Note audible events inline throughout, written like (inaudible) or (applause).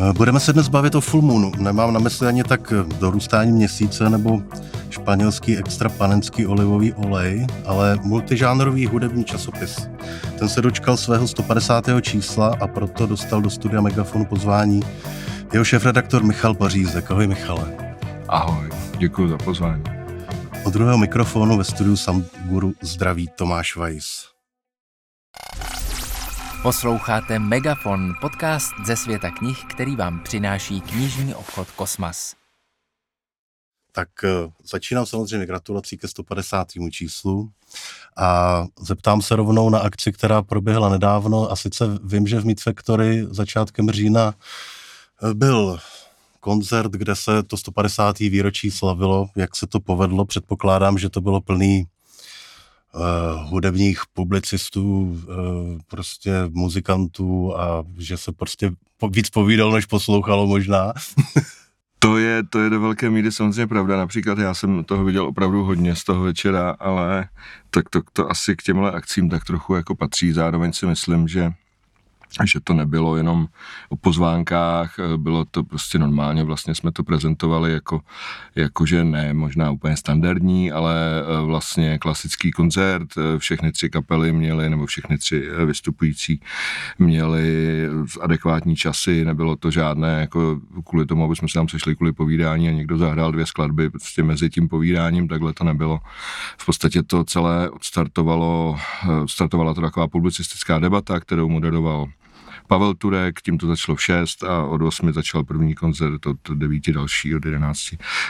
Eh, budeme se dnes bavit o full moonu. Nemám na mysli ani tak dorůstání měsíce nebo španělský extra panenský olivový olej, ale multižánrový hudební časopis. Ten se dočkal svého 150. čísla a proto dostal do studia Megafonu pozvání jeho šéf-redaktor Michal Pařízek. Ahoj Michale. Ahoj, děkuji za pozvání. Od druhého mikrofonu ve studiu Samguru zdraví Tomáš Weiss. Posloucháte Megafon, podcast ze světa knih, který vám přináší knižní obchod Kosmas. Tak eh, začínám samozřejmě gratulací ke 150. číslu a zeptám se rovnou na akci, která proběhla nedávno a sice vím, že v Meat Factory začátkem října eh, byl koncert, kde se to 150. výročí slavilo. Jak se to povedlo? Předpokládám, že to bylo plný uh, hudebních publicistů, uh, prostě muzikantů a že se prostě víc povídalo, než poslouchalo možná. (laughs) To je, to je do velké míry samozřejmě pravda. Například já jsem toho viděl opravdu hodně z toho večera, ale tak to, to asi k těmhle akcím tak trochu jako patří. Zároveň si myslím, že že to nebylo jenom o pozvánkách, bylo to prostě normálně, vlastně jsme to prezentovali jako, jako že ne možná úplně standardní, ale e, vlastně klasický koncert, e, všechny tři kapely měly, nebo všechny tři vystupující měli adekvátní časy, nebylo to žádné jako kvůli tomu, aby jsme se tam sešli kvůli povídání a někdo zahrál dvě skladby prostě mezi tím povídáním, takhle to nebylo. V podstatě to celé odstartovalo, startovala to taková publicistická debata, kterou moderoval Pavel Turek, tím to začalo v 6 a od 8 začal první koncert, od 9 další, od 11,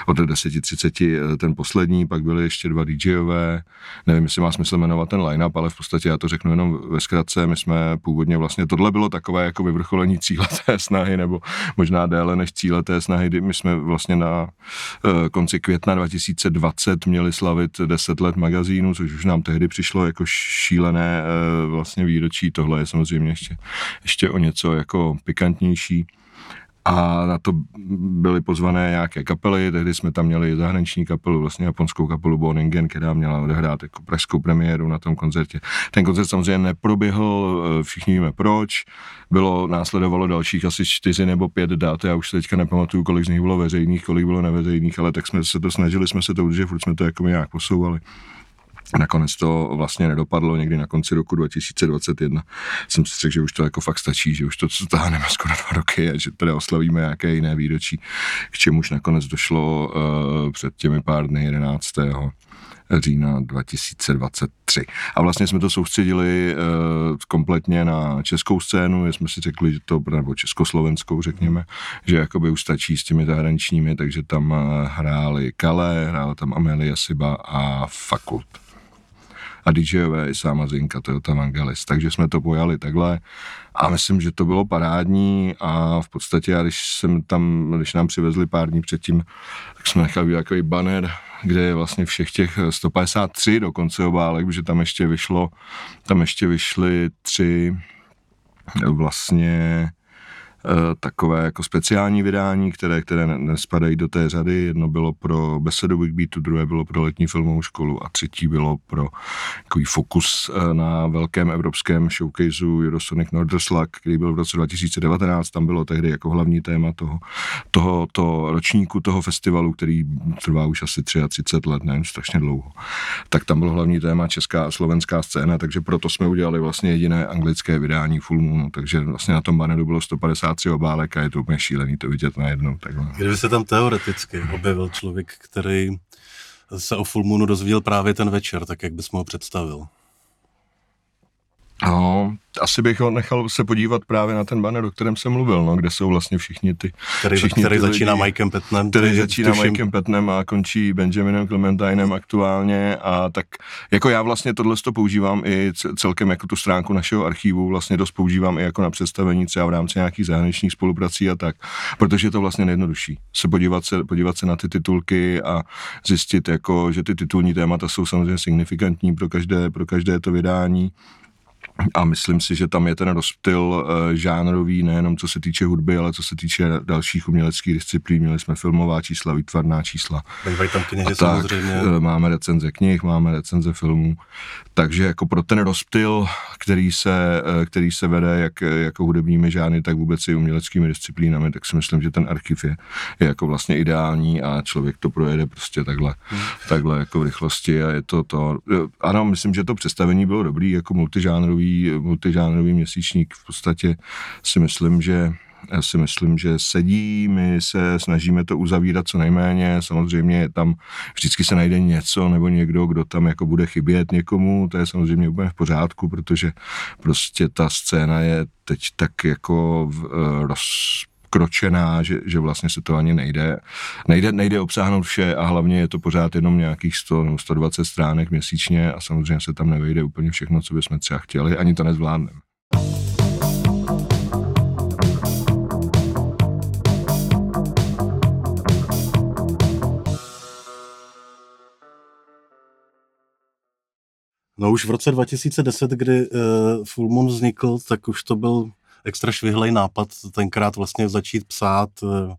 od 10.30 eh, ten poslední, pak byly ještě dva DJové, nevím, jestli má smysl jmenovat ten line-up, ale v podstatě já to řeknu jenom ve zkratce, my jsme původně vlastně, tohle bylo takové jako vyvrcholení cíle té snahy, nebo možná déle než cíle té snahy, kdy my jsme vlastně na eh, konci května 2020 měli slavit 10 let magazínu, což už nám tehdy přišlo jako šílené eh, vlastně výročí, tohle je samozřejmě ještě, ještě o něco jako pikantnější a na to byly pozvané nějaké kapely, tehdy jsme tam měli zahraniční kapelu, vlastně japonskou kapelu Boningen, která měla odehrát jako pražskou premiéru na tom koncertě. Ten koncert samozřejmě neproběhl, eh, všichni víme proč, bylo, následovalo dalších asi čtyři nebo pět dat, já už se teďka nepamatuju, kolik z nich bylo veřejných, kolik bylo neveřejných, ale tak jsme se to snažili, jsme se to udržet, furt jsme to jako nějak posouvali. Nakonec to vlastně nedopadlo někdy na konci roku 2021. Jsem si řekl, že už to jako fakt stačí, že už to táhneme skoro dva roky a že teda oslavíme nějaké jiné výročí, k čemuž nakonec došlo uh, před těmi pár dny 11 října 2023. A vlastně jsme to soustředili uh, kompletně na českou scénu, jsme si řekli, že to, nebo československou řekněme, že jakoby už stačí s těmi zahraničními, takže tam hráli Kale, hrála tam Amelia Siba a Fakult a DJové Sama Zinka, Toyota Vangelis. Takže jsme to pojali takhle a myslím, že to bylo parádní a v podstatě, já, když jsem tam, když nám přivezli pár dní předtím, tak jsme nechali takový banner, kde je vlastně všech těch 153 dokonce obálek, že tam ještě vyšlo, tam ještě vyšly tři vlastně takové jako speciální vydání, které, které nespadají do té řady. Jedno bylo pro besedu Big Beatu, druhé bylo pro letní filmovou školu a třetí bylo pro takový fokus eh, na velkém evropském showcaseu Eurosonic Norderslag, který byl v roce 2019. Tam bylo tehdy jako hlavní téma toho, toho to ročníku toho festivalu, který trvá už asi 33 let, nevím, strašně dlouho. Tak tam bylo hlavní téma česká a slovenská scéna, takže proto jsme udělali vlastně jediné anglické vydání Full Moonu, takže vlastně na tom baneru bylo 150 53 obálek a je to úplně šílený to vidět najednou. Takhle. Kdyby se tam teoreticky objevil člověk, který se o Full Moonu dozvěděl právě ten večer, tak jak bys mu ho představil? No, asi bych ho nechal se podívat právě na ten banner, o kterém jsem mluvil, no, kde jsou vlastně všichni ty... Který, všichni který ty začíná lidi, Mikem Petnem. Který začíná tuším... Mikem Petnem a končí Benjaminem Clementinem aktuálně a tak jako já vlastně tohle to používám i celkem jako tu stránku našeho archivu vlastně dost používám i jako na představení třeba v rámci nějakých zahraničních spoluprací a tak, protože je to vlastně nejjednodušší. Se podívat se, podívat se na ty titulky a zjistit jako, že ty titulní témata jsou samozřejmě signifikantní pro každé, pro každé to vydání a myslím si, že tam je ten rozptyl uh, žánrový, nejenom co se týče hudby, ale co se týče dalších uměleckých disciplín. Měli jsme filmová čísla, výtvarná čísla. Bývají tam knihy tak, samozřejmě. uh, máme recenze knih, máme recenze filmů. Takže jako pro ten rozptyl, který se, uh, který se vede jak jako hudebními žánry, tak vůbec i uměleckými disciplínami, tak si myslím, že ten archiv je, je jako vlastně ideální a člověk to projede prostě takhle, hmm. takhle jako v rychlosti a je to to. Ano, myslím, že to představení bylo dobrý, jako multižánrový multižánrový měsíčník. V podstatě si myslím, že já si myslím, že sedí, my se snažíme to uzavírat co nejméně, samozřejmě tam vždycky se najde něco nebo někdo, kdo tam jako bude chybět někomu, to je samozřejmě úplně v pořádku, protože prostě ta scéna je teď tak jako v, uh, roz, kročená, že, že vlastně se to ani nejde, nejde, nejde obsáhnout vše a hlavně je to pořád jenom nějakých 100 nebo 120 stránek měsíčně a samozřejmě se tam nevejde úplně všechno, co bychom třeba chtěli, ani to nezvládneme. No už v roce 2010, kdy uh, Full Moon vznikl, tak už to byl extra švihlej nápad tenkrát vlastně začít psát uh,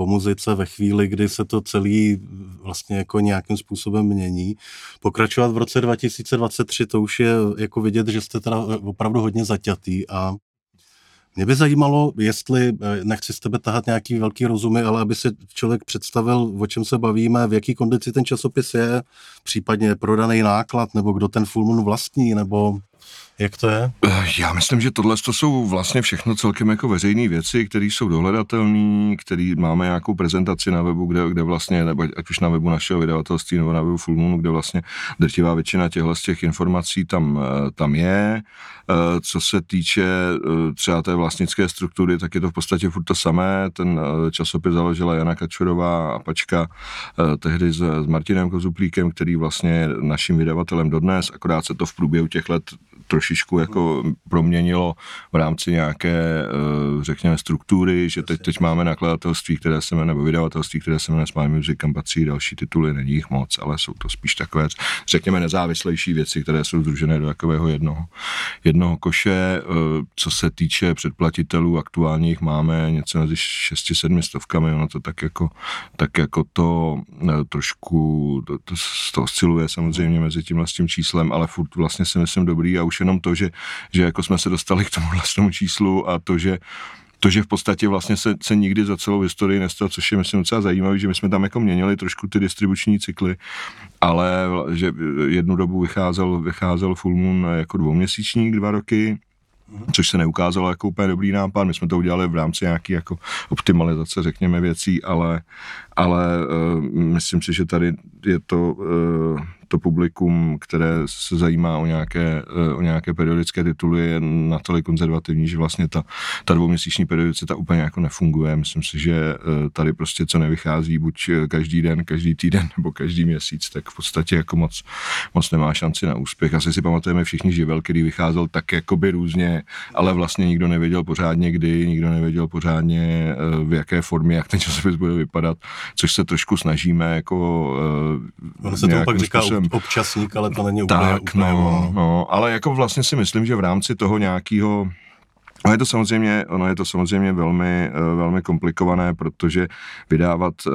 o muzice ve chvíli, kdy se to celý vlastně jako nějakým způsobem mění. Pokračovat v roce 2023, to už je jako vidět, že jste teda opravdu hodně zaťatý a mě by zajímalo, jestli, eh, nechci z tebe tahat nějaký velký rozumy, ale aby si člověk představil, o čem se bavíme, v jaký kondici ten časopis je, případně prodaný náklad, nebo kdo ten Full Moon vlastní, nebo jak to je? Eh, já myslím, že tohle to jsou vlastně všechno celkem jako veřejné věci, které jsou dohledatelné, které máme nějakou prezentaci na webu, kde, kde vlastně, nebo ať už na webu našeho vydavatelství nebo na webu Full Moon, kde vlastně drtivá většina těchto z těch informací tam, eh, tam je. Eh, co se týče třeba té vlastnické struktury, tak je to v podstatě furt to samé. Ten časopis založila Jana Kačurová a Pačka tehdy s, s Martinem Kozuplíkem, který vlastně je naším vydavatelem dodnes, akorát se to v průběhu těch let trošičku jako proměnilo v rámci nějaké, eh, řekněme, struktury, že teď, teď máme nakladatelství, které se jmenuje, nebo vydavatelství, které se jmenuje Smile Music, kam patří další tituly, není jich moc, ale jsou to spíš takové, řekněme, nezávislejší věci, které jsou združené do takového jednoho, jednoho koše. Eh, co se týče předplatitelů, aktuálně jich máme něco mezi 6-7 stovkami, ono to tak jako, tak jako to eh, trošku, to, to, to osciluje samozřejmě mezi s tím číslem, ale furt vlastně si myslím dobrý a už jenom to, že, že jako jsme se dostali k tomu vlastnímu číslu a to, že to, že v podstatě vlastně se, se nikdy za celou historii nestalo, což je myslím docela zajímavé, že my jsme tam jako měnili trošku ty distribuční cykly, ale že jednu dobu vycházel, vycházel Full Moon jako dvouměsíčník, dva roky, což se neukázalo jako úplně dobrý nápad. My jsme to udělali v rámci nějaké jako optimalizace, řekněme, věcí, ale, ale uh, myslím si, že tady je to uh, to publikum, které se zajímá o nějaké, eh, o nějaké periodické tituly, je natolik konzervativní, že vlastně ta, ta dvouměsíční periodicita úplně jako nefunguje. Myslím si, že eh, tady prostě co nevychází buď eh, každý den, každý týden nebo každý měsíc, tak v podstatě jako moc, moc nemá šanci na úspěch. Asi si pamatujeme všichni živel, který vycházel tak jakoby různě, ale vlastně nikdo nevěděl pořádně kdy, nikdo nevěděl pořádně v jaké formě, jak ten časopis bude vypadat, což se trošku snažíme jako Ono se to pak říká občasník, ale to není úplně, tak, úplně no, no, ale jako vlastně si myslím, že v rámci toho nějakého No je to samozřejmě, ono je to samozřejmě velmi, eh, velmi komplikované, protože vydávat, eh,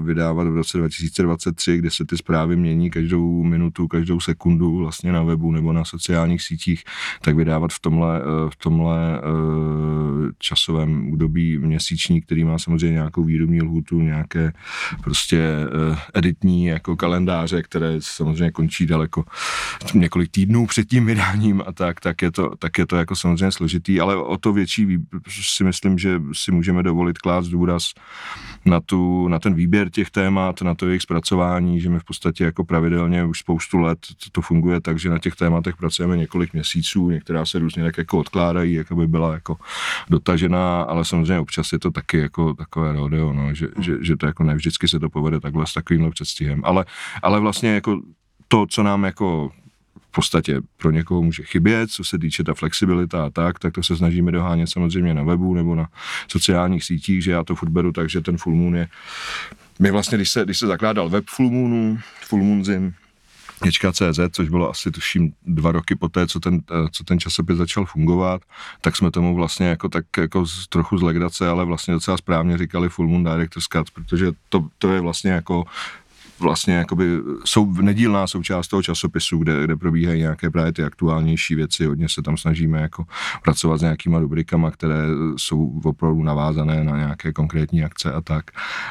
vydávat v roce 2023, kde se ty zprávy mění každou minutu, každou sekundu vlastně na webu nebo na sociálních sítích, tak vydávat v tomhle, eh, v tomhle časovém období měsíční, který má samozřejmě nějakou výrobní lhutu, nějaké prostě editní jako kalendáře, které samozřejmě končí daleko několik týdnů před tím vydáním a tak, tak je to, tak je to jako samozřejmě složitý, ale o to větší si myslím, že si můžeme dovolit klást důraz na, tu, na ten výběr těch témat, na to jejich zpracování, že my v podstatě jako pravidelně už spoustu let to funguje tak, že na těch tématech pracujeme několik měsíců, některá se různě tak jako odkládají, jako by byla jako dotažená, ale samozřejmě občas je to taky jako takové rodeo, no, že, že, že, to jako nevždycky se to povede takhle s takovýmhle předstihem, ale, ale vlastně jako to, co nám jako v podstatě pro někoho může chybět, co se týče ta flexibilita a tak, tak to se snažíme dohánět samozřejmě na webu nebo na sociálních sítích, že já to furt beru tak, že ten Full Moon je my vlastně, když se, když se zakládal web Full Moonu, Full Moonzim, CZ, což bylo asi tuším dva roky poté, co ten, eh, co ten časopis začal fungovat, tak jsme tomu vlastně jako tak jako z, trochu z legrace, ale vlastně docela správně říkali Full Moon Director's Cut, protože to, to je vlastně jako vlastně jakoby jsou nedílná součást toho časopisu, kde, kde probíhají nějaké právě ty aktuálnější věci, hodně se tam snažíme jako pracovat s nějakýma rubrikama, které jsou opravdu navázané na nějaké konkrétní akce a tak.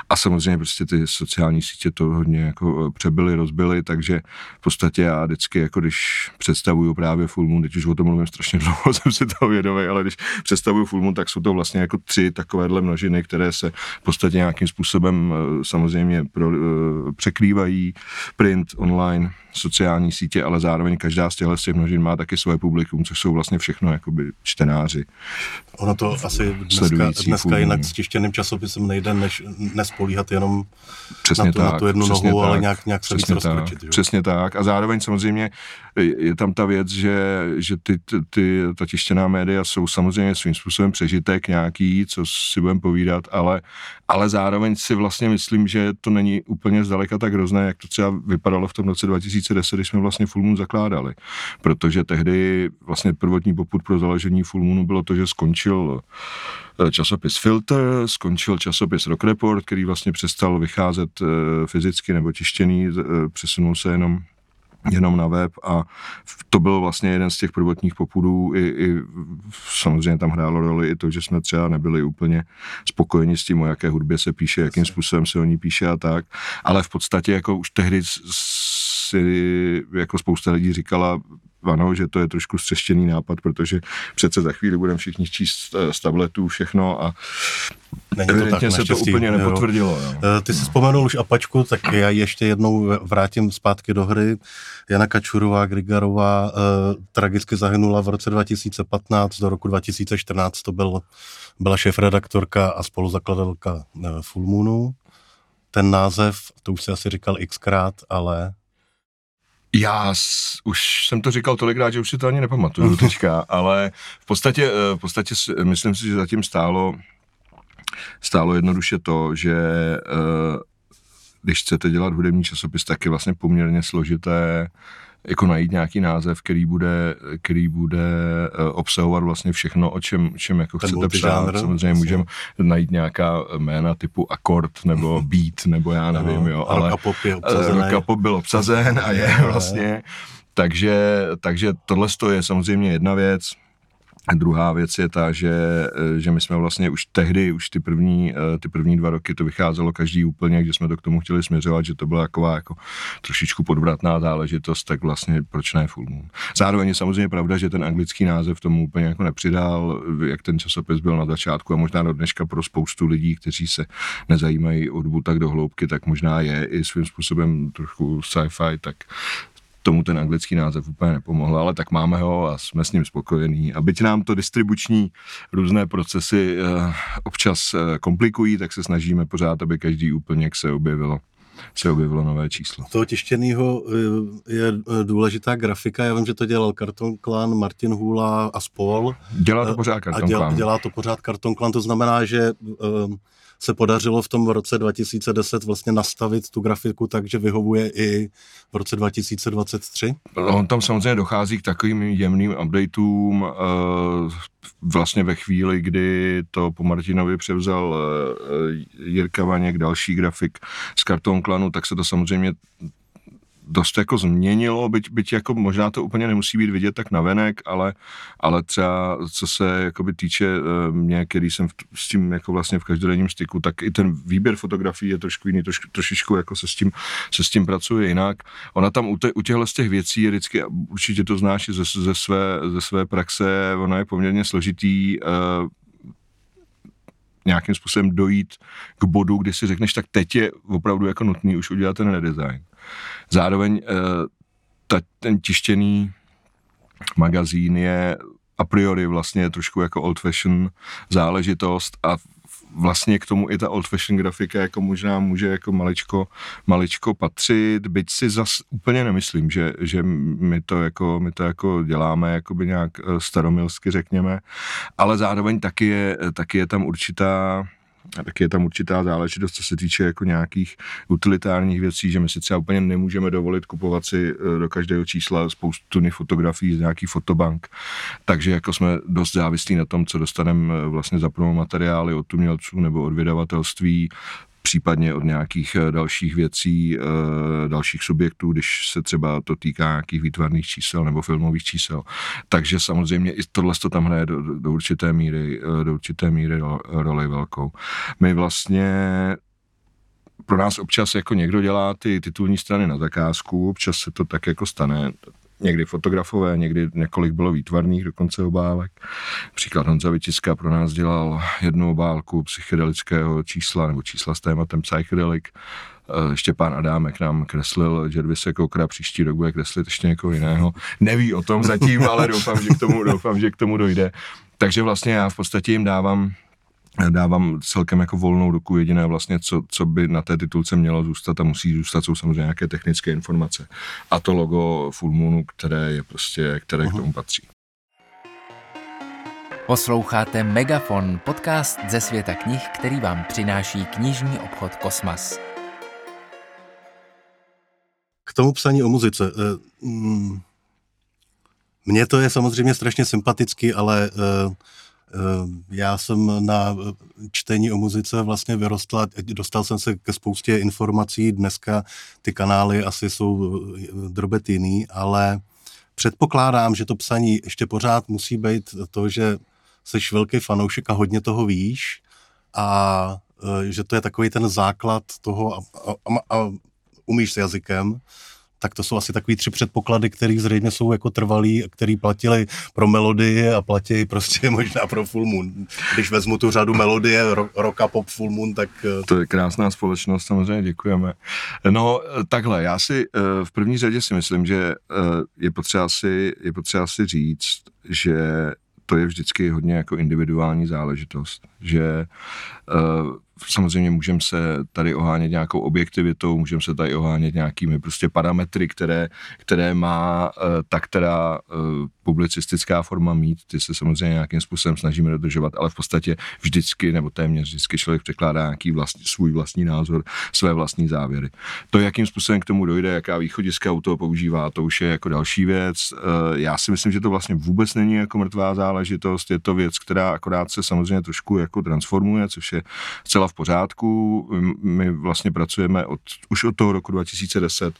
A samozřejmě prostě ty sociální sítě to hodně jako přebyly, rozbily, takže v podstatě já vždycky, jako když představuju právě Full Moon, teď už o tom mluvím strašně dlouho, (laughs) jsem si toho vědomý, ale když představuju Full Moon, tak jsou to vlastně jako tři takovéhle množiny, které se v podstatě nějakým způsobem eh, samozřejmě pro, eh, překrývají print, online, sociální sítě, ale zároveň každá z těchto těch množin má taky svoje publikum, což jsou vlastně všechno jakoby čtenáři. Ono to asi dneska, dneska jinak s tištěným časopisem nejde, než nespolíhat jenom přesně na, tu, tak, na tu jednu nohu, tak, ale nějak, nějak se víc rozkročit. Jo? Přesně tak. A zároveň samozřejmě je tam ta věc, že, že ty, ty, ty, ta tištěná média jsou samozřejmě svým způsobem přežitek nějaký, co si budeme povídat, ale, ale zároveň si vlastně myslím, že to není úplně zdaleka tak hrozné, jak to třeba vypadalo v tom roce 2010, když jsme vlastně Full Moon zakládali. Protože tehdy vlastně prvotní poput pro založení Full Moonu bylo to, že skončil eh, časopis Filter, skončil časopis Rock Report, který vlastně přestal vycházet eh, fyzicky nebo tištěný, eh, přesunul se jenom jenom na web a to byl vlastně jeden z těch prvotních popudů. I, i samozřejmě tam hrálo roli i to, že jsme třeba nebyli úplně spokojeni s tím, o jaké hudbě se píše, jakým způsobem se o ní píše a tak, ale v podstatě jako už tehdy si jako spousta lidí říkala, ano, že to je trošku střeštěný nápad, protože přece za chvíli budeme všichni číst eh, z tabletů všechno a Není to tak, se to úplně nepotvrdilo. Jo. Eh, ty jsi vzpomenul už Apačku, tak já ještě jednou vrátím zpátky do hry. Jana Kačurová, Grigarová eh, tragicky zahynula v roce 2015, do roku 2014 to byl, byla šéf-redaktorka a spoluzakladatelka eh, Full Moonu. Ten název, to už si asi říkal xkrát, ale já s, už jsem to říkal tolikrát, že už si to ani nepamatuju teďka, ale v podstatě, eh, v podstatě myslím si, že zatím stálo, stálo jednoduše to, že eh, když chcete dělat hudební časopis, tak je vlastně poměrně složité jako najít nějaký název, který bude, který bude eh, obsahovat vlastně všechno, o čem, čem jako Ten chcete psát. Samozřejmě můžeme najít nějaká jména typu akord nebo (laughs) beat, nebo já nevím, no, jo, ale je obsazený. Rockapop byl obsazen a (laughs) je vlastně. Takže, takže tohle je samozřejmě jedna věc. Druhá věc je ta, že, eh, že my jsme vlastně už tehdy, už ty první, eh, ty první dva roky to vycházelo každý úplně, že jsme to k tomu chtěli směřovat, že to byla taková jako trošičku podvratná záležitost, tak vlastně proč ne Full Moon. Zároveň je samozřejmě pravda, že ten anglický název tomu úplně jako nepřidal, jak ten časopis byl na začátku a možná do dneška pro spoustu lidí, kteří se nezajímají o tak do hloubky, tak možná je i svým způsobem trochu sci-fi, tak tomu ten anglický název úplně nepomohl, ale tak máme ho a jsme s ním spokojení. A byť nám to distribuční různé procesy uh, občas uh, komplikují, tak se snažíme pořád, aby každý úplně se objevilo se objevilo nové číslo. Toho tištěného eh, je důležitá grafika. Já vím, že to dělal Karton Clan, Martin Hůla a spol. Dělá to pořád Karton a děl, Clan. Dělá to pořád Karton Clan, to znamená, že se podařilo v tom roce 2010 vlastně nastavit tu grafiku tak, že vyhovuje i v roce 2023? On tam samozřejmě dochází k takovým jemným updateům eh, vlastně ve chvíli, kdy to po Martinovi převzal eh, Jirka Vaněk, další grafik z Karton Klanu, tak se to samozřejmě dost jako změnilo, byť, byť jako možná to úplně nemusí být vidět tak navenek, ale, ale třeba co se jakoby týče eh, mě, který jsem v, s tím jako vlastně v každodenním styku, tak i ten výběr fotografií je trošku jiný, troš, trošičku jako se s tím, se s tím pracuje jinak. Ona tam u, te, u z těch věcí je vždycky, určitě to znáš ze, ze, své, ze své praxe, ona je poměrně složitý uh, nějakým způsobem dojít k bodu, kdy si řekneš, tak teď je opravdu jako nutný už udělat ten redesign. Zároveň eh, ta, ten tištěný magazín je a priori vlastně trošku jako old fashion záležitost a vlastně k tomu i ta old fashion grafika jako možná může jako maličko, maličko patřit, byť si zas úplně nemyslím, že, že my, to jako, my to jako děláme jakoby nějak eh, staromilsky řekněme, ale zároveň taky je, taky je tam určitá a taky je tam určitá záležitost, co se týče jako nějakých utilitárních věcí, že my si třeba úplně nemůžeme dovolit kupovat si eh, do každého čísla spoustu fotografií z nějakých fotobank. Takže jako jsme dost závislí na tom, co dostaneme eh, vlastně za materiály od umělců nebo od vydavatelství, případně od nějakých eh, dalších věcí, dalších subjektů, když se třeba to týká nějakých výtvarných čísel nebo filmových čísel. Takže samozřejmě i tohle to tam hraje do, do určité míry, do určité míry roli velkou. My vlastně pro nás občas jako někdo dělá ty titulní strany na zakázku, občas se to tak jako stane, někdy fotografové, někdy několik bylo výtvarných dokonce obálek. Příklad Honza Vytiska pro nás dělal jednu obálku psychedelického čísla nebo čísla s tématem psychedelic. Eh, Štěpán Adámek nám kreslil Jervise Kokra, příští rok bude kreslit ještě někoho jiného. Neví o tom zatím, ale doufám, že k tomu, doufám, že k tomu dojde. Takže vlastně já v podstatě jim dávám dávám celkem jako volnou ruku. Jediné vlastně, co, co by na té titulce mělo zůstat a musí zůstat, jsou samozřejmě nějaké technické informace. A to logo Full Moonu, které je prostě, které uh-huh. k tomu patří. Posloucháte Megafon, podcast ze světa knih, který vám přináší knižní obchod Kosmas. K tomu psaní o muzice. Eh, mm, mně to je samozřejmě strašně sympatický, ale Eh, já jsem na eh, čtení o muzice vlastně vyrostla, dostal jsem se ke spoustě informací, dneska ty kanály asi jsou eh, drobet jiný, ale předpokládám, že to psaní ještě pořád musí být to, že jsi velký fanoušek a hodně toho víš a že to je takový ten základ toho a, a, a umíš s jazykem tak to jsou asi takový tři předpoklady, které zřejmě jsou jako trvalý, který platili pro melodie a platí prostě (laughs) možná pro Full Moon. Když vezmu tu řadu melodie, roka pop Full Moon, tak... Eh, to je krásná společnost, samozřejmě děkujeme. No takhle, já si eh, v první řadě si myslím, že eh, je potřeba si, je potřeba si říct, že to je vždycky hodně jako individuální záležitost, že samozřejmě můžeme se tady ohánět nějakou objektivitou, můžeme se tady ohánět nějakými prostě parametry, které, které má eh, ta která eh, publicistická forma mít, ty se samozřejmě nějakým způsobem snažíme dodržovat, ale v podstatě vždycky nebo téměř vždycky člověk překládá nějaký vlastní, svůj vlastní názor, své vlastní závěry. To, jakým způsobem k tomu dojde, jaká východiska u toho používá, to už je jako další věc. Eh, já si myslím, že to vlastně vůbec není jako mrtvá záležitost, je to věc, která akorát se samozřejmě trošku jako transformuje, což je v pořádku. My vlastně pracujeme od, už od toho roku 2010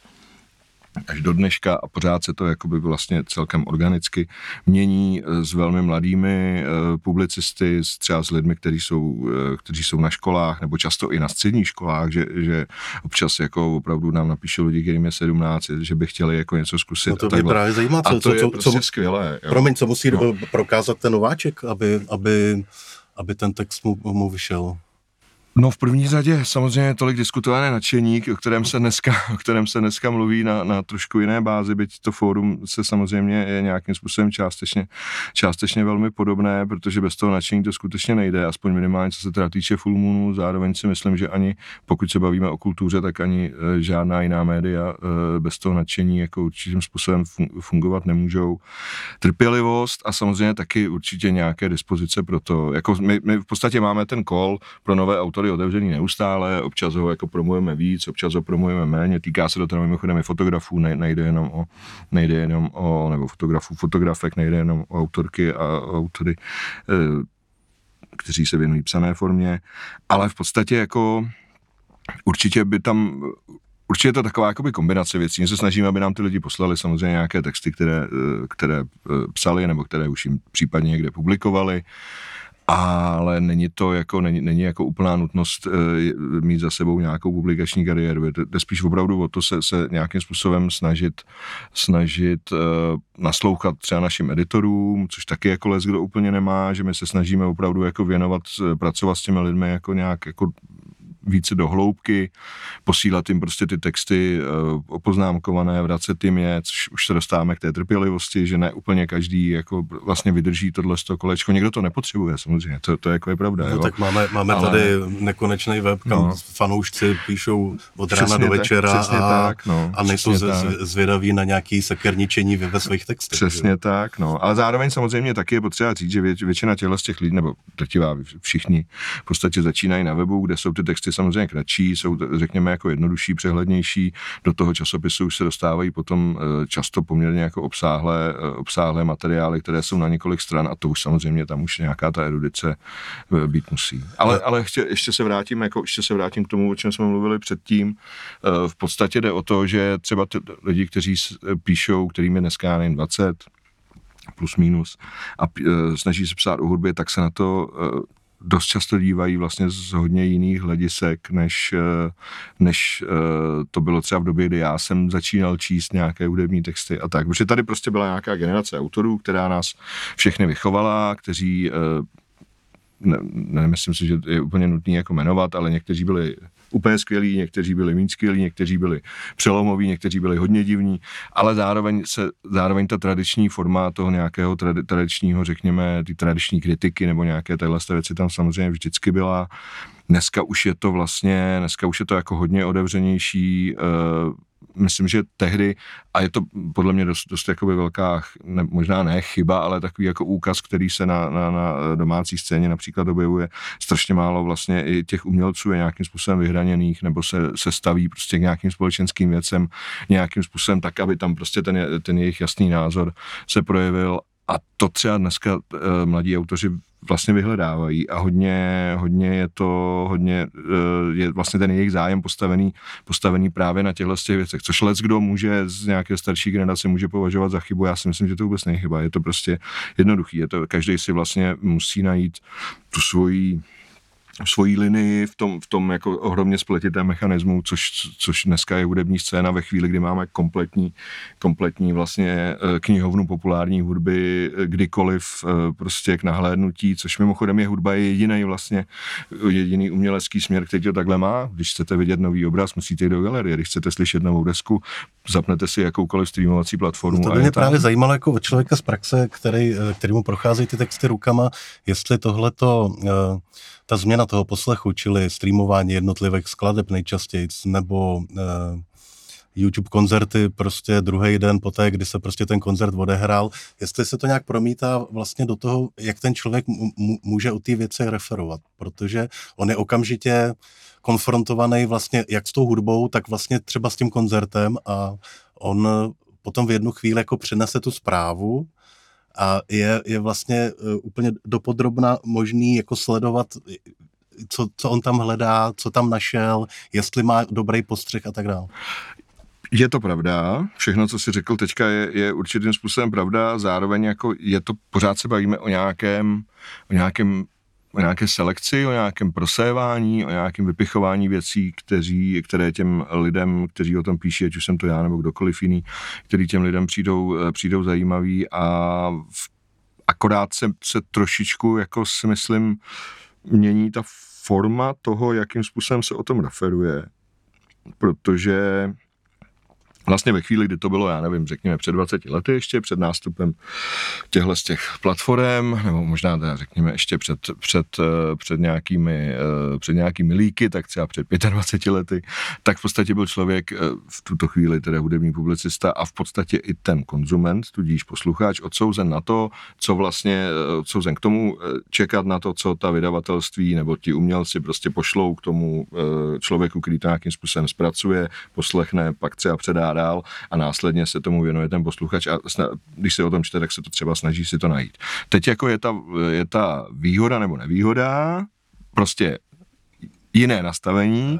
až do dneška a pořád se to jakoby vlastně celkem organicky mění eh, s velmi mladými eh, publicisty, třeba s lidmi, kteří jsou, eh, kteří jsou na školách nebo často i na středních školách, že, že občas jako opravdu nám napíšou lidi, kterým je 17, že by chtěli jako něco zkusit. No to mě právě zajímá, co, a to co, je co, prostě co, skvělé. Jo. Promiň, co musí no. prokázat ten nováček, aby, aby, aby ten text mu, mu vyšel? No v první řadě samozřejmě tolik diskutované nadšení, o kterém se dneska, o kterém se dneska mluví na, na trošku jiné bázi, byť to fórum se samozřejmě je nějakým způsobem částečně, částečně velmi podobné, protože bez toho nadšení to skutečně nejde, aspoň minimálně co se teda týče Full Moonu, zároveň si myslím, že ani pokud se bavíme o kultuře, tak ani e, žádná jiná média e, bez toho nadšení jako určitým způsobem fungovat nemůžou. Trpělivost a samozřejmě taky určitě nějaké dispozice pro to. Jako my, my v podstatě máme ten kol pro nové autory prostory otevřený neustále, občas ho jako promujeme víc, občas ho promujeme méně, týká se to teda mimochodem i fotografů, ne, nejde jenom o, nejde jenom o, nebo fotografů, fotografek, nejde jenom o autorky a autory, eh, kteří se věnují psané formě, ale v podstatě jako určitě by tam Určitě je to taková jakoby kombinace věcí. My se snažíme, aby nám ty lidi poslali samozřejmě nějaké texty, které, eh, které eh, psali nebo které už jim případně někde publikovali ale není to jako, není, není jako úplná nutnost e, mít za sebou nějakou publikační kariéru. To spíš opravdu o to se, se nějakým způsobem snažit, snažit e, naslouchat třeba našim editorům, což taky jako les, kdo úplně nemá, že my se snažíme opravdu jako věnovat, eh, pracovat s těmi lidmi jako nějak jako více do hloubky, posílat jim prostě ty texty uh, opoznámkované, vracet jim je, což už se dostáváme k té trpělivosti, že ne úplně každý jako vlastně vydrží tohle z toho kolečko. Někdo to nepotřebuje samozřejmě, to, to jako je pravda. No, jo. tak máme, máme Ale- tady nekonečný web, kam No. fanoušci píšou od rána Přesně do tak, večera přesně a, tak, no, a nejsou z, tak. zvědaví na nějaký sekerničení ve, ve svých textech. že? Přesně tak, no. Ale zároveň samozřejmě taky je potřeba říct, že vět, většina těchto z těch lidí, nebo drtivá všichni, v podstatě začínají na webu, kde jsou ty texty samozřejmě kratší, jsou, řekněme, jako jednodušší, přehlednější. Do toho časopisu už se dostávají potom eh, často poměrně jako obsáhlé, eh, obsáhlé materiály, které jsou na několik stran a to už samozřejmě tam už nějaká ta erudice eh, být musí. Ale, ale ještě, ještě se vrátím, jako ještě se vrátím k tomu, o čem jsme mluvili předtím. V podstatě jde o to, že třeba ty lidi, kteří píšou, kterým je dneska nevím, 20, plus minus a snaží se psát o hudbě, tak se na to dost často dívají vlastně z hodně jiných hledisek, než, eh, než eh, to bylo třeba v době, kdy já jsem začínal číst nějaké hudební texty a tak. Protože tady prostě byla nějaká generace autorů, která nás všechny vychovala, kteří eh, ne, nemyslím si, že je úplně nutný jako jmenovat, ale někteří byli úplně skvělí, někteří byli méně skvělí, někteří byli přelomoví, někteří byli hodně divní, ale zároveň se, zároveň ta tradiční forma toho nějakého tradi, tradičního, řekněme, ty tradiční kritiky nebo nějaké téhle věci tam samozřejmě vždycky byla. Dneska už je to vlastně, dneska už je to jako hodně otevřenější, uh, myslím, že tehdy, a je to podle mě dost, dost jakoby velká, ne, možná ne chyba, ale takový jako úkaz, který se na, na, na domácí scéně například objevuje, strašně málo vlastně i těch umělců je nějakým způsobem vyhraněných, nebo se, se staví prostě k nějakým společenským věcem nějakým způsobem tak, aby tam prostě ten, ten jejich jasný názor se projevil. A to třeba dneska uh, mladí autoři vlastně vyhledávají. A hodně, hodně je to, hodně uh, je vlastně ten jejich zájem postavený, postavený právě na těchto těch věcech, což lec kdo může z nějaké starší generace může považovat za chybu, já si myslím, že to vůbec není chyba, je to prostě jednoduchý, je to, každý si vlastně musí najít tu svoji svojí linii v tom, v tom jako ohromně spletitém mechanismu, což, což dneska je hudební scéna ve chvíli, kdy máme kompletní, kompletní vlastně eh, knihovnu populární hudby eh, kdykoliv eh, prostě k nahlédnutí, což mimochodem je hudba je jediný vlastně jediný umělecký směr, který to takhle má. Když chcete vidět nový obraz, musíte jít do galerie. Když chcete slyšet novou desku, zapnete si jakoukoliv streamovací platformu. To a by mě tam. právě zajímalo jako od člověka z praxe, který, eh, kterýmu procházejí ty texty rukama, jestli tohleto, eh, ta změna toho poslechu, čili streamování jednotlivých skladeb nejčastěji, nebo eh, YouTube koncerty prostě druhý den poté, kdy se prostě ten koncert odehrál, jestli se to nějak promítá vlastně do toho, jak ten člověk může o té věci referovat, protože on je okamžitě konfrontovaný vlastně jak s tou hudbou, tak vlastně třeba s tím koncertem a on potom v jednu chvíli jako přinese tu zprávu a je, je vlastně uh, úplně dopodrobna možný jako sledovat, co, co on tam hledá, co tam našel, jestli má dobrý postřeh a tak dále. Je to pravda, všechno, co jsi řekl teďka, je, je určitým způsobem pravda, zároveň jako je to, pořád se bavíme o nějakém, o nějakém o nějaké selekci, o nějakém prosévání, o nějakém vypichování věcí, kteří, které těm lidem, kteří o tom píší, ať už jsem to já nebo kdokoliv jiný, který těm lidem přijdou, eh, přijdou zajímaví a v, akorát se, se trošičku, jako si myslím, mění ta forma toho, jakým způsobem se o tom referuje, protože vlastně ve chvíli, kdy to bylo, já nevím, řekněme před 20 lety ještě, před nástupem těchhle z těch platform, nebo možná teda řekněme ještě před, před, eh, před, nějakými, eh, před nějakými líky, tak třeba před 25 lety, tak v podstatě byl člověk eh, v tuto chvíli teda hudební publicista a v podstatě i ten konzument, tudíž posluchač, odsouzen na to, co vlastně, odsouzen k tomu čekat na to, co ta vydavatelství nebo ti umělci prostě pošlou k tomu člověku, který to nějakým způsobem zpracuje, poslechne, pak třeba předá dál a následně se tomu věnuje ten posluchač a sna- když se o tom čte, tak se to třeba snaží si to najít. Teď jako je ta, je ta výhoda nebo nevýhoda, prostě jiné nastavení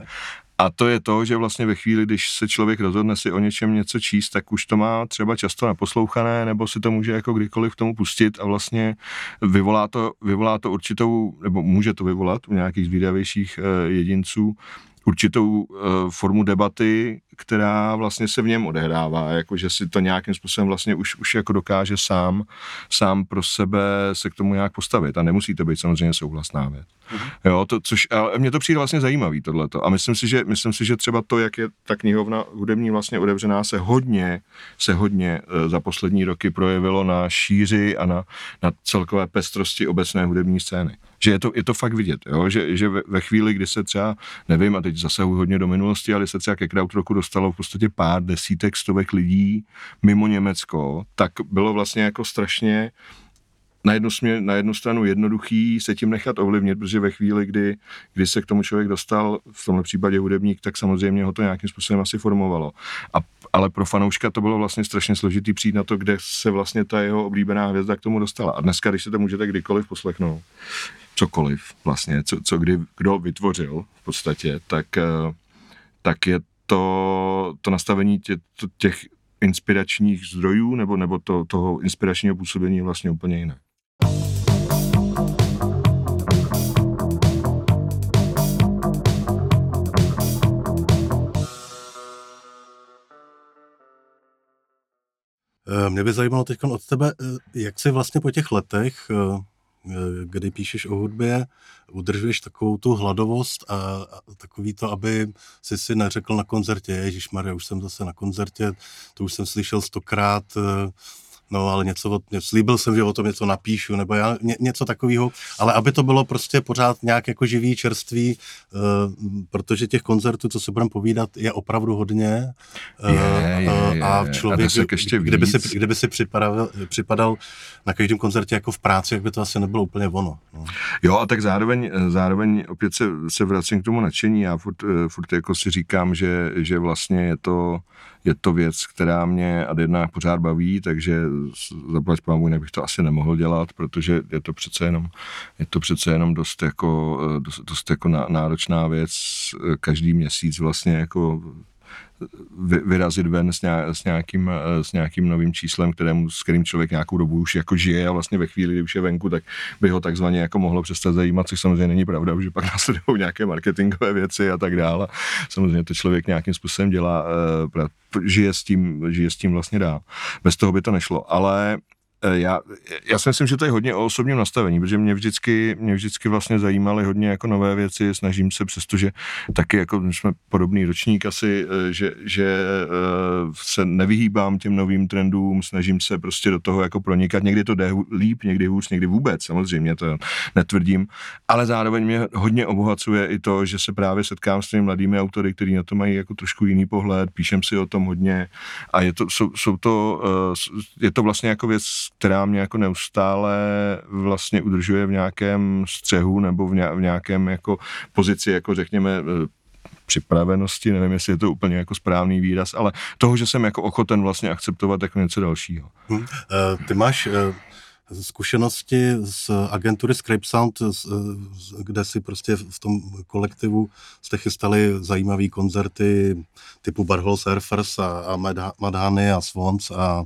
a to je to, že vlastně ve chvíli, když se člověk rozhodne si o něčem něco číst, tak už to má třeba často naposlouchané, nebo si to může jako kdykoliv k tomu pustit a vlastně vyvolá to, vyvolá to určitou, nebo může to vyvolat u nějakých zvídavějších uh, jedinců určitou uh, formu debaty, která vlastně se v něm odehrává, jako že si to nějakým způsobem vlastně už, už jako dokáže sám, sám pro sebe se k tomu nějak postavit a nemusí to být samozřejmě souhlasná věc. Mhm. Jo, to, což, a mně to přijde vlastně zajímavý tohleto a myslím si, že, myslím si, že třeba to, jak je ta knihovna hudební vlastně otevřená, se hodně, se hodně e, za poslední roky projevilo na šíři a na, na celkové pestrosti obecné hudební scény že je to, je to fakt vidět, jo? že, že ve, ve chvíli, kdy se třeba, nevím, a teď zasahuji hodně do minulosti, ale se třeba ke roku dostalo v podstatě pár desítek, stovek lidí mimo Německo, tak bylo vlastně jako strašně na jednu, směr, na jednu stranu jednoduchý se tím nechat ovlivnit, protože ve chvíli, kdy, kdy se k tomu člověk dostal, v tomhle případě hudebník, tak samozřejmě ho to nějakým způsobem asi formovalo. A, ale pro fanouška to bylo vlastně strašně složitý přijít na to, kde se vlastně ta jeho oblíbená hvězda k tomu dostala. A dneska, když se to můžete kdykoliv poslechnout, cokoliv vlastně, co, co kdy, kdo vytvořil v podstatě, tak, eh, tak je to, to nastavení tě, těch inspiračních zdrojů nebo, nebo to, toho inspiračního působení je vlastně úplně jiné. Eh, mě by zajímalo teď od tebe, eh, jak jsi vlastně po těch letech Eh, kdy píšeš o hudbě, udržuješ takovou tu hladovost a, a takový to, aby si si neřekl na koncertě, Ježíš Maria, už jsem zase na koncertě, to už jsem slyšel stokrát, eh, no ale něco, slíbil jsem, že o tom něco napíšu, nebo já, ně, něco takového, ale aby to bylo prostě pořád nějak jako živý, čerstvý, uh, protože těch koncertů, co se budeme povídat, je opravdu hodně. Uh, je, je, je. A člověk, a ještě kdyby, si, kdyby si připadal, připadal na každém koncertě jako v práci, jak by to asi nebylo úplně ono. No. Jo, a tak zároveň, zároveň opět se, se vracím k tomu nadšení. Já furt, furt jako si říkám, že, že vlastně je to je to věc, která mě ad jednak pořád baví, takže zaplať pámu, jinak bych to asi nemohl dělat, protože je to přece jenom, je to přece jenom dost jako, dost, dost jako náročná věc každý měsíc vlastně jako vyrazit ven s, nějak, s, nějakým, s nějakým novým číslem, kterému, s kterým člověk nějakou dobu už jako žije a vlastně ve chvíli, kdy už je venku, tak by ho takzvaně jako mohlo přestat zajímat, což samozřejmě není pravda, že pak (laughs) následují nějaké marketingové věci a tak dále. Samozřejmě to člověk nějakým způsobem dělá, eh, žije s tím, žije s tím vlastně dál. Bez toho by to nešlo, ale Eh, já, já si myslím, že to je hodně o osobním nastavení, protože mě vždycky, mě vždycky vlastně zajímaly hodně jako nové věci, snažím se, přestože taky jako jsme podobný ročník asi, eh, že, že eh, se nevyhýbám těm novým trendům, snažím se prostě do toho jako pronikat, někdy to jde líp, někdy hůř, někdy vůbec, samozřejmě to netvrdím, ale zároveň mě hodně obohacuje i to, že se právě setkám s těmi mladými autory, kteří na to mají jako trošku jiný pohled, píšem si o tom hodně. A je to, jsou, jsou to, je to vlastně jako věc, která mě jako neustále vlastně udržuje v nějakém střehu nebo v, nějakém jako pozici, jako řekněme, eh, připravenosti, nevím, jestli je to úplně jako správný výraz, ale toho, že jsem jako ochoten vlastně akceptovat jako něco dalšího. Hmm. Ty máš eh, zkušenosti z agentury Scrape Sound, kde si prostě v tom kolektivu jste chystali zajímavé koncerty typu Barhol Surfers a, a Madhany a Swans a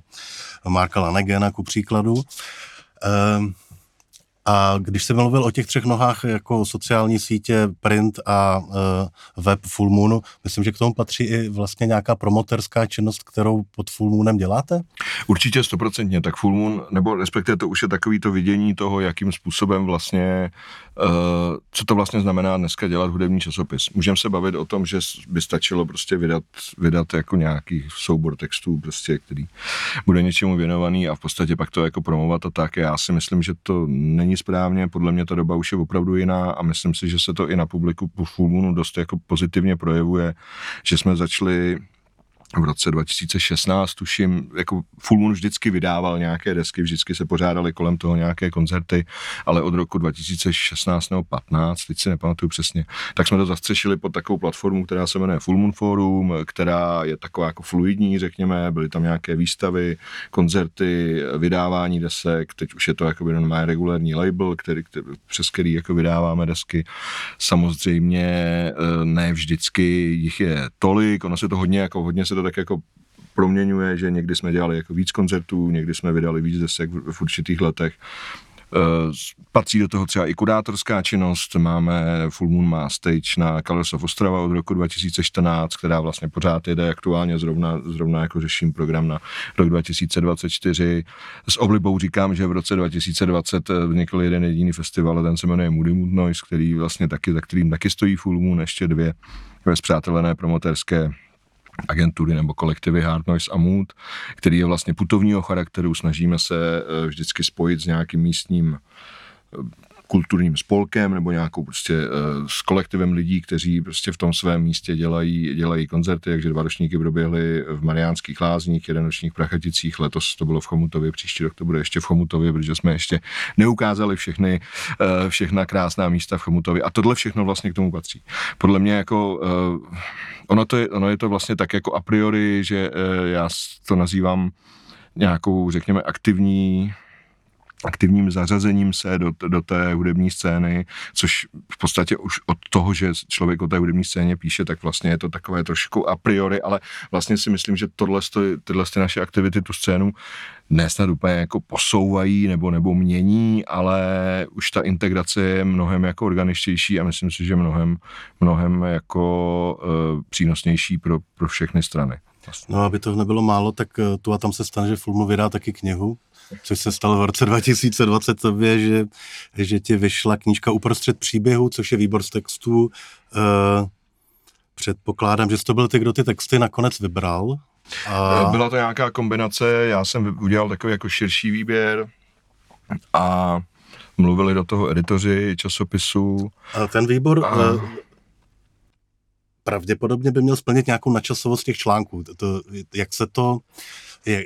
Marka Lanegena ku příkladu. Um, a když jsem mluvil o těch třech nohách jako sociální sítě, print a uh, web Full Moonu, myslím, že k tomu patří i vlastně nějaká promoterská činnost, kterou pod Full Moonem děláte? Určitě stoprocentně, tak Full Moon, nebo respektive to už je takový to vidění toho, jakým způsobem vlastně, uh, co to vlastně znamená dneska dělat hudební časopis. Můžeme se bavit o tom, že by stačilo prostě vydat, vydat jako nějaký soubor textů, prostě, který bude něčemu věnovaný a v podstatě pak to jako promovat a tak. Já si myslím, že to není není správně, podle mě ta doba už je opravdu jiná a myslím si, že se to i na publiku po Full Moonu dost jako pozitivně projevuje, že jsme začali v roce 2016, tuším, jako Full Moon vždycky vydával nějaké desky, vždycky se pořádaly kolem toho nějaké koncerty, ale od roku 2016 nebo 15, teď si nepamatuju přesně, tak jsme to zastřešili pod takovou platformu, která se jmenuje Full Moon Forum, která je taková jako fluidní, řekněme, byly tam nějaké výstavy, koncerty, vydávání desek, teď už je to jako má regulární label, který, který, přes který jako vydáváme desky. Samozřejmě eh, ne vždycky jich je tolik, ono se to hodně jako hodně se to to tak jako proměňuje, že někdy jsme dělali jako víc koncertů, někdy jsme vydali víc desek v, v určitých letech. patří do toho třeba i kurátorská činnost, máme Full Moon má stage na of Ostrava od roku 2014, která vlastně pořád jede aktuálně, zrovna, zrovna jako řeším program na rok 2024. S oblibou říkám, že v roce 2020 vznikl jeden jediný festival, ten se jmenuje Moody Mood Noise, který vlastně taky, za kterým taky stojí Full Moon, ještě dvě zpřátelené promoterské agentury nebo kolektivy Hard Noise a Mood, který je vlastně putovního charakteru. Snažíme se eh, vždycky spojit s nějakým místním eh, kulturním spolkem nebo nějakou prostě uh, s kolektivem lidí, kteří prostě v tom svém místě dělají, dělají koncerty, takže dva ročníky proběhly v Mariánských lázních, jeden ročník v Prachaticích, letos to bylo v Chomutově, příští rok to bude ještě v Chomutově, protože jsme ještě neukázali všechny, uh, všechna krásná místa v Chomutově a tohle všechno vlastně k tomu patří. Podle mě jako uh, ono, to je, ono je to vlastně tak jako a priori, že já to nazývám nějakou, řekněme, aktivní aktivním zařazením se do, do té hudební scény, což v podstatě už od toho, že člověk o té hudební scéně píše, tak vlastně je to takové trošku a priori, ale vlastně si myslím, že tohle, tyhle ty naše aktivity tu scénu ne snad úplně jako posouvají nebo, nebo mění, ale už ta integrace je mnohem jako organičtější a myslím si, že mnohem, mnohem jako uh, přínosnější pro, pro všechny strany. No, aby to nebylo málo, tak eh, tu a tam se stane, že Fulmo vydá taky knihu, což se stalo v roce 2020 tobě, že, že ti vyšla knížka uprostřed příběhu, což je výbor z textů. Uh, předpokládám, že jsi to byl ty, kdo ty texty nakonec vybral. A... Byla to nějaká kombinace, já jsem udělal takový jako širší výběr a mluvili do toho editoři časopisu. A ten výbor a... Uh, pravděpodobně by měl splnit nějakou načasovost těch článků. To, jak se to jak,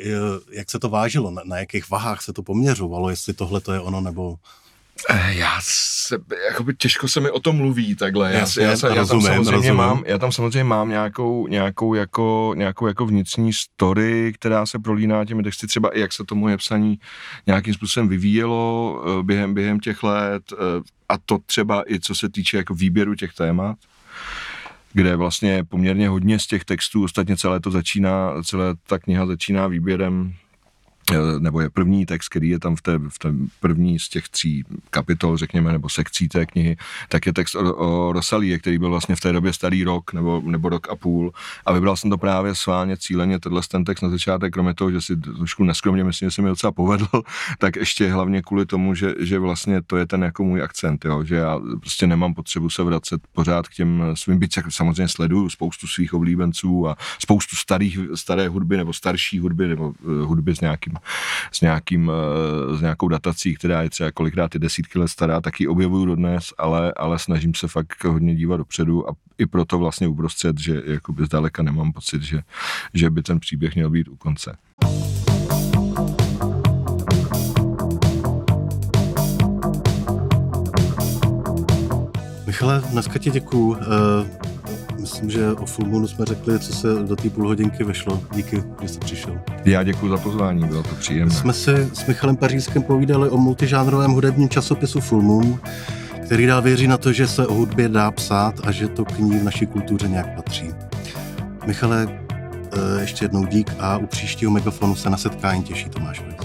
jak se to vážilo, na, na jakých vahách se to poměřovalo, jestli tohle to je ono, nebo... Eh, já se, jakoby těžko se mi o tom mluví takhle. Já, já, já, já, rozumím, tam samozřejmě mám, já tam samozřejmě mám nějakou, nějakou, jako, nějakou jako vnitřní story, která se prolíná těmi texty, třeba i jak se to moje psaní nějakým způsobem vyvíjelo eh, během, během těch let eh, a to třeba i co se týče jako výběru těch témat kde vlastně poměrně hodně z těch textů, ostatně celé to začíná, celá ta kniha začíná výběrem nebo je první text, který je tam v té, v té první z těch tří kapitol, řekněme, nebo sekcí té knihy, tak je text o, o Rosalie, který byl vlastně v té době starý rok, nebo, nebo rok a půl. A vybral jsem to právě sváně cíleně, tenhle ten text na začátek, kromě toho, že si trošku neskromně myslím, že se mi docela povedl, (laughs) tak ještě hlavně kvůli tomu, že, že vlastně to je ten jako můj akcent, jo, že já prostě nemám potřebu se vracet pořád k těm svým, byť samozřejmě sleduju spoustu svých oblíbenců a spoustu starých, staré hudby nebo starší hudby nebo uh, hudby s nějakým s, nějakým, eh, s nějakou datací, která je třeba kolikrát i desítky let stará, tak ji objevuju dodnes, ale, ale snažím se fakt hodně dívat dopředu a i proto vlastně uprostřed, že jakoby zdaleka nemám pocit, že, že by ten příběh měl být u konce. Michale, dneska ti děkuju. Myslím, že o Full Moonu jsme řekli, co se do té půl hodinky vešlo. Díky, že jsi přišel. Já děkuji za pozvání, bylo to příjemné. Jsme si s Michalem Pařískem povídali o multižánrovém hudebním časopisu Full Moon, který dál věří na to, že se o hudbě dá psát a že to k ní v naší kultuře nějak patří. Michale, eh, ještě jednou dík a u příštího megafonu se na setkání těší Tomáš Vojt.